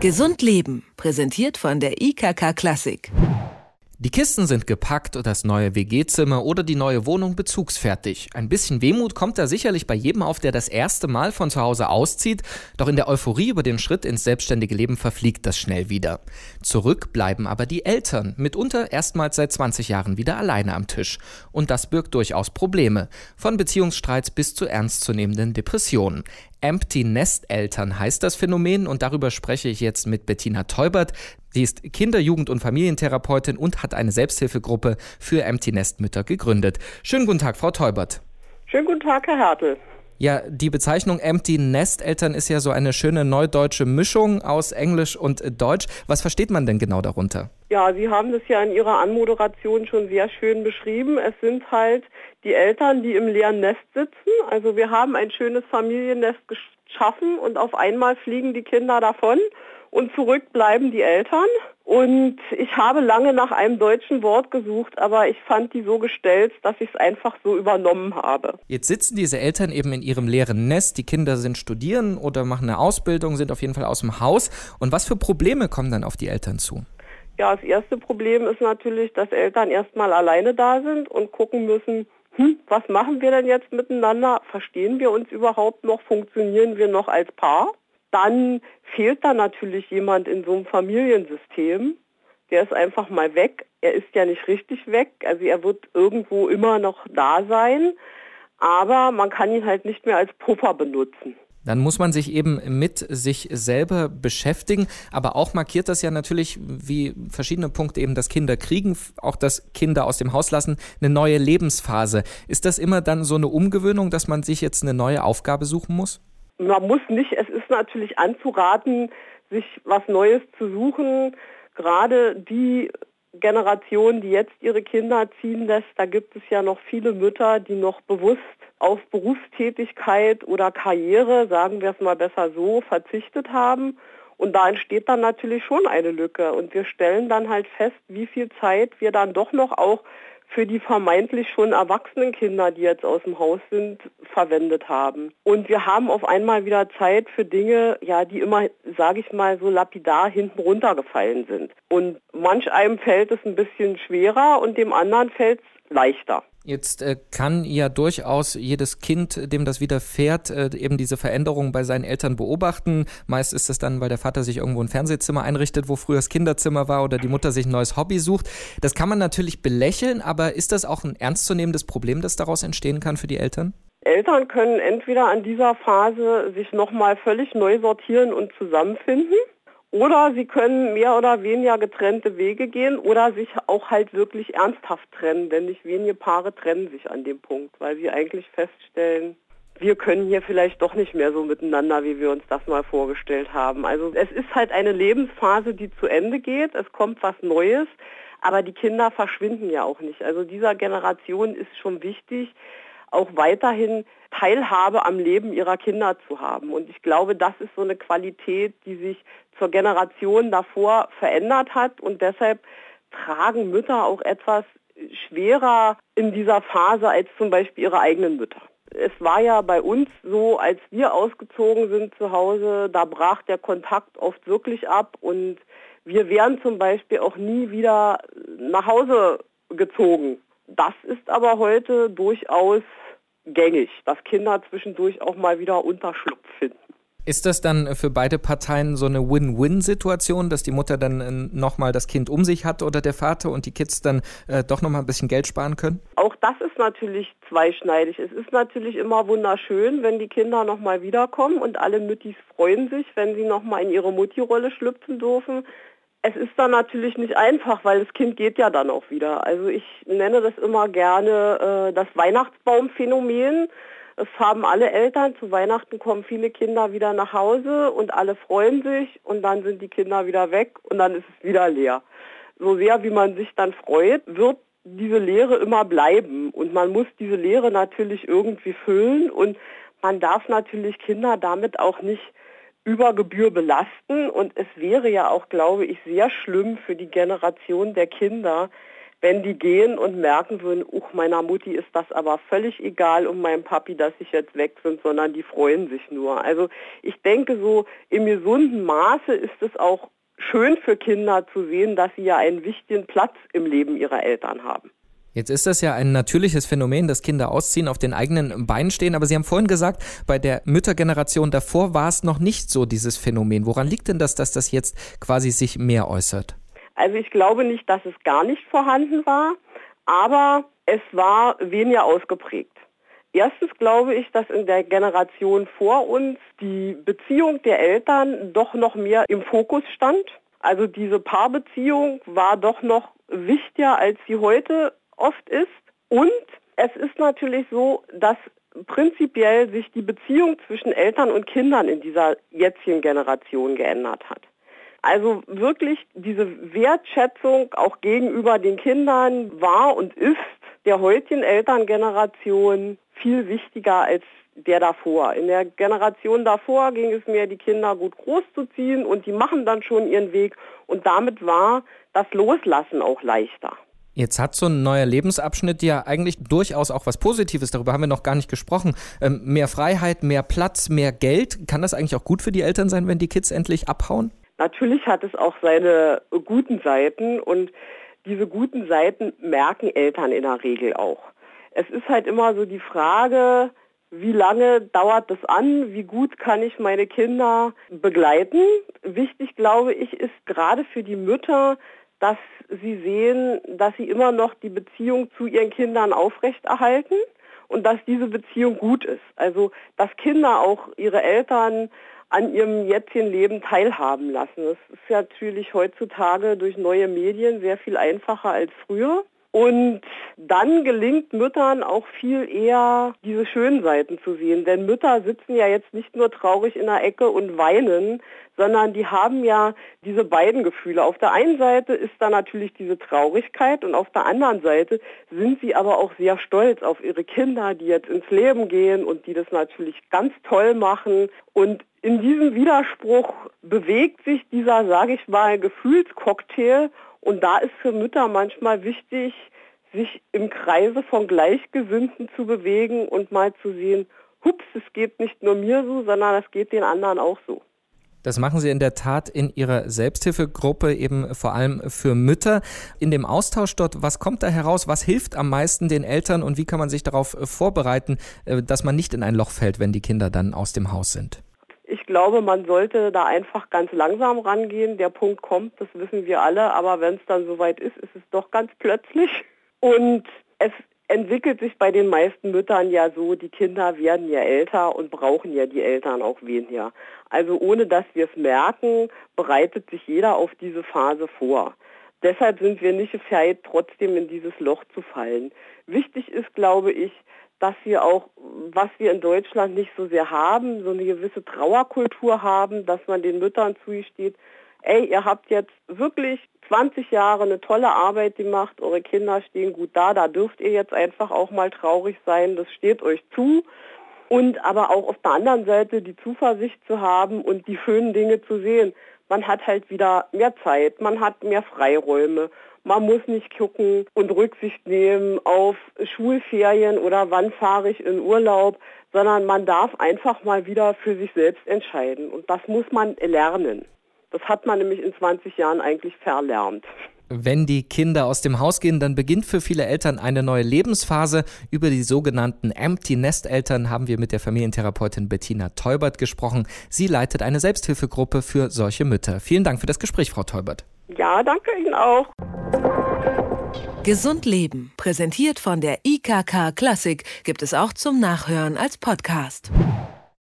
Gesund Leben, präsentiert von der IKK Klassik. Die Kisten sind gepackt, das neue WG-Zimmer oder die neue Wohnung bezugsfertig. Ein bisschen Wehmut kommt da sicherlich bei jedem auf, der das erste Mal von zu Hause auszieht, doch in der Euphorie über den Schritt ins selbstständige Leben verfliegt das schnell wieder. Zurück bleiben aber die Eltern, mitunter erstmals seit 20 Jahren wieder alleine am Tisch. Und das birgt durchaus Probleme, von Beziehungsstreits bis zu ernstzunehmenden Depressionen. Empty Nest Eltern heißt das Phänomen und darüber spreche ich jetzt mit Bettina Teubert. Sie ist Kinder-, Jugend- und Familientherapeutin und hat eine Selbsthilfegruppe für Empty Nest Mütter gegründet. Schönen guten Tag, Frau Teubert. Schönen guten Tag, Herr Hertel. Ja, die Bezeichnung Empty Nest Eltern ist ja so eine schöne neudeutsche Mischung aus Englisch und Deutsch. Was versteht man denn genau darunter? Ja, Sie haben das ja in Ihrer Anmoderation schon sehr schön beschrieben. Es sind halt die Eltern, die im leeren Nest sitzen. Also wir haben ein schönes Familiennest geschaffen und auf einmal fliegen die Kinder davon und zurück bleiben die Eltern. Und ich habe lange nach einem deutschen Wort gesucht, aber ich fand die so gestellt, dass ich es einfach so übernommen habe. Jetzt sitzen diese Eltern eben in ihrem leeren Nest. Die Kinder sind studieren oder machen eine Ausbildung, sind auf jeden Fall aus dem Haus. Und was für Probleme kommen dann auf die Eltern zu? Ja, das erste Problem ist natürlich, dass Eltern erstmal alleine da sind und gucken müssen, hm, was machen wir denn jetzt miteinander? Verstehen wir uns überhaupt noch? Funktionieren wir noch als Paar? Dann fehlt da natürlich jemand in so einem Familiensystem. Der ist einfach mal weg. Er ist ja nicht richtig weg. Also er wird irgendwo immer noch da sein. Aber man kann ihn halt nicht mehr als Puffer benutzen. Dann muss man sich eben mit sich selber beschäftigen. Aber auch markiert das ja natürlich, wie verschiedene Punkte eben das Kinder kriegen, auch das Kinder aus dem Haus lassen, eine neue Lebensphase. Ist das immer dann so eine Umgewöhnung, dass man sich jetzt eine neue Aufgabe suchen muss? Man muss nicht. Es ist natürlich anzuraten, sich was Neues zu suchen. Gerade die Generation, die jetzt ihre Kinder ziehen lässt, da gibt es ja noch viele Mütter, die noch bewusst auf Berufstätigkeit oder Karriere, sagen wir es mal besser so, verzichtet haben. Und da entsteht dann natürlich schon eine Lücke. Und wir stellen dann halt fest, wie viel Zeit wir dann doch noch auch für die vermeintlich schon erwachsenen Kinder, die jetzt aus dem Haus sind, verwendet haben. Und wir haben auf einmal wieder Zeit für Dinge, ja, die immer, sage ich mal, so lapidar hinten runtergefallen sind. Und manch einem fällt es ein bisschen schwerer und dem anderen fällt es leichter. Jetzt äh, kann ja durchaus jedes Kind, dem das widerfährt, äh, eben diese Veränderung bei seinen Eltern beobachten. Meist ist es dann, weil der Vater sich irgendwo ein Fernsehzimmer einrichtet, wo früher das Kinderzimmer war oder die Mutter sich ein neues Hobby sucht. Das kann man natürlich belächeln, aber ist das auch ein ernstzunehmendes Problem, das daraus entstehen kann für die Eltern? Eltern können entweder an dieser Phase sich nochmal völlig neu sortieren und zusammenfinden oder sie können mehr oder weniger getrennte Wege gehen oder sich auch halt wirklich ernsthaft trennen, denn nicht wenige Paare trennen sich an dem Punkt, weil sie eigentlich feststellen, wir können hier vielleicht doch nicht mehr so miteinander, wie wir uns das mal vorgestellt haben. Also es ist halt eine Lebensphase, die zu Ende geht, es kommt was Neues, aber die Kinder verschwinden ja auch nicht. Also dieser Generation ist schon wichtig, auch weiterhin Teilhabe am Leben ihrer Kinder zu haben. Und ich glaube, das ist so eine Qualität, die sich zur Generation davor verändert hat. Und deshalb tragen Mütter auch etwas schwerer in dieser Phase als zum Beispiel ihre eigenen Mütter. Es war ja bei uns so, als wir ausgezogen sind zu Hause, da brach der Kontakt oft wirklich ab und wir wären zum Beispiel auch nie wieder nach Hause gezogen. Das ist aber heute durchaus gängig, dass Kinder zwischendurch auch mal wieder Unterschlupf finden. Ist das dann für beide Parteien so eine Win-Win-Situation, dass die Mutter dann äh, nochmal das Kind um sich hat oder der Vater und die Kids dann äh, doch nochmal ein bisschen Geld sparen können? Auch das ist natürlich zweischneidig. Es ist natürlich immer wunderschön, wenn die Kinder nochmal wiederkommen und alle Müttis freuen sich, wenn sie nochmal in ihre Mutti-Rolle schlüpfen dürfen. Es ist dann natürlich nicht einfach, weil das Kind geht ja dann auch wieder. Also ich nenne das immer gerne äh, das Weihnachtsbaumphänomen. Es haben alle Eltern, zu Weihnachten kommen viele Kinder wieder nach Hause und alle freuen sich und dann sind die Kinder wieder weg und dann ist es wieder leer. So sehr wie man sich dann freut, wird diese Leere immer bleiben und man muss diese Leere natürlich irgendwie füllen und man darf natürlich Kinder damit auch nicht über Gebühr belasten. Und es wäre ja auch, glaube ich, sehr schlimm für die Generation der Kinder, wenn die gehen und merken würden, uch, meiner Mutti ist das aber völlig egal und meinem Papi, dass ich jetzt weg bin, sondern die freuen sich nur. Also ich denke so, im gesunden Maße ist es auch schön für Kinder zu sehen, dass sie ja einen wichtigen Platz im Leben ihrer Eltern haben. Jetzt ist das ja ein natürliches Phänomen, dass Kinder ausziehen, auf den eigenen Beinen stehen. Aber Sie haben vorhin gesagt, bei der Müttergeneration davor war es noch nicht so dieses Phänomen. Woran liegt denn das, dass das jetzt quasi sich mehr äußert? Also ich glaube nicht, dass es gar nicht vorhanden war, aber es war weniger ausgeprägt. Erstens glaube ich, dass in der Generation vor uns die Beziehung der Eltern doch noch mehr im Fokus stand. Also diese Paarbeziehung war doch noch wichtiger, als sie heute oft ist. Und es ist natürlich so, dass prinzipiell sich die Beziehung zwischen Eltern und Kindern in dieser jetzigen Generation geändert hat. Also wirklich diese Wertschätzung auch gegenüber den Kindern war und ist der heutigen Elterngeneration viel wichtiger als der davor. In der Generation davor ging es mehr, die Kinder gut großzuziehen und die machen dann schon ihren Weg und damit war das Loslassen auch leichter. Jetzt hat so ein neuer Lebensabschnitt ja eigentlich durchaus auch was Positives, darüber haben wir noch gar nicht gesprochen. Ähm, mehr Freiheit, mehr Platz, mehr Geld. Kann das eigentlich auch gut für die Eltern sein, wenn die Kids endlich abhauen? Natürlich hat es auch seine guten Seiten und diese guten Seiten merken Eltern in der Regel auch. Es ist halt immer so die Frage, wie lange dauert das an? Wie gut kann ich meine Kinder begleiten? Wichtig, glaube ich, ist gerade für die Mütter, dass sie sehen, dass sie immer noch die Beziehung zu ihren Kindern aufrechterhalten und dass diese Beziehung gut ist. Also, dass Kinder auch ihre Eltern an ihrem jetzigen Leben teilhaben lassen. Das ist natürlich heutzutage durch neue Medien sehr viel einfacher als früher. Und dann gelingt Müttern auch viel eher, diese schönen Seiten zu sehen. Denn Mütter sitzen ja jetzt nicht nur traurig in der Ecke und weinen, sondern die haben ja diese beiden Gefühle. Auf der einen Seite ist da natürlich diese Traurigkeit und auf der anderen Seite sind sie aber auch sehr stolz auf ihre Kinder, die jetzt ins Leben gehen und die das natürlich ganz toll machen. Und in diesem Widerspruch bewegt sich dieser, sage ich mal, Gefühlscocktail und da ist für Mütter manchmal wichtig, sich im Kreise von Gleichgesinnten zu bewegen und mal zu sehen, hups, es geht nicht nur mir so, sondern es geht den anderen auch so. Das machen Sie in der Tat in Ihrer Selbsthilfegruppe eben vor allem für Mütter. In dem Austausch dort, was kommt da heraus? Was hilft am meisten den Eltern und wie kann man sich darauf vorbereiten, äh, dass man nicht in ein Loch fällt, wenn die Kinder dann aus dem Haus sind? Ich glaube, man sollte da einfach ganz langsam rangehen. Der Punkt kommt, das wissen wir alle, aber wenn es dann soweit ist, ist es doch ganz plötzlich. Und es entwickelt sich bei den meisten Müttern ja so, die Kinder werden ja älter und brauchen ja die Eltern auch weniger. Also ohne dass wir es merken, bereitet sich jeder auf diese Phase vor. Deshalb sind wir nicht gefährdet, trotzdem in dieses Loch zu fallen. Wichtig ist, glaube ich, dass wir auch, was wir in Deutschland nicht so sehr haben, so eine gewisse Trauerkultur haben, dass man den Müttern zugesteht, ey, ihr habt jetzt wirklich 20 Jahre eine tolle Arbeit gemacht, eure Kinder stehen gut da, da dürft ihr jetzt einfach auch mal traurig sein, das steht euch zu. Und aber auch auf der anderen Seite die Zuversicht zu haben und die schönen Dinge zu sehen. Man hat halt wieder mehr Zeit, man hat mehr Freiräume man muss nicht gucken und Rücksicht nehmen auf Schulferien oder wann fahre ich in Urlaub, sondern man darf einfach mal wieder für sich selbst entscheiden. Und das muss man lernen. Das hat man nämlich in 20 Jahren eigentlich verlernt. Wenn die Kinder aus dem Haus gehen, dann beginnt für viele Eltern eine neue Lebensphase. Über die sogenannten Empty Nest Eltern haben wir mit der Familientherapeutin Bettina Teubert gesprochen. Sie leitet eine Selbsthilfegruppe für solche Mütter. Vielen Dank für das Gespräch, Frau Teubert. Ja, danke Ihnen auch. Gesund Leben, präsentiert von der IKK Klassik, gibt es auch zum Nachhören als Podcast.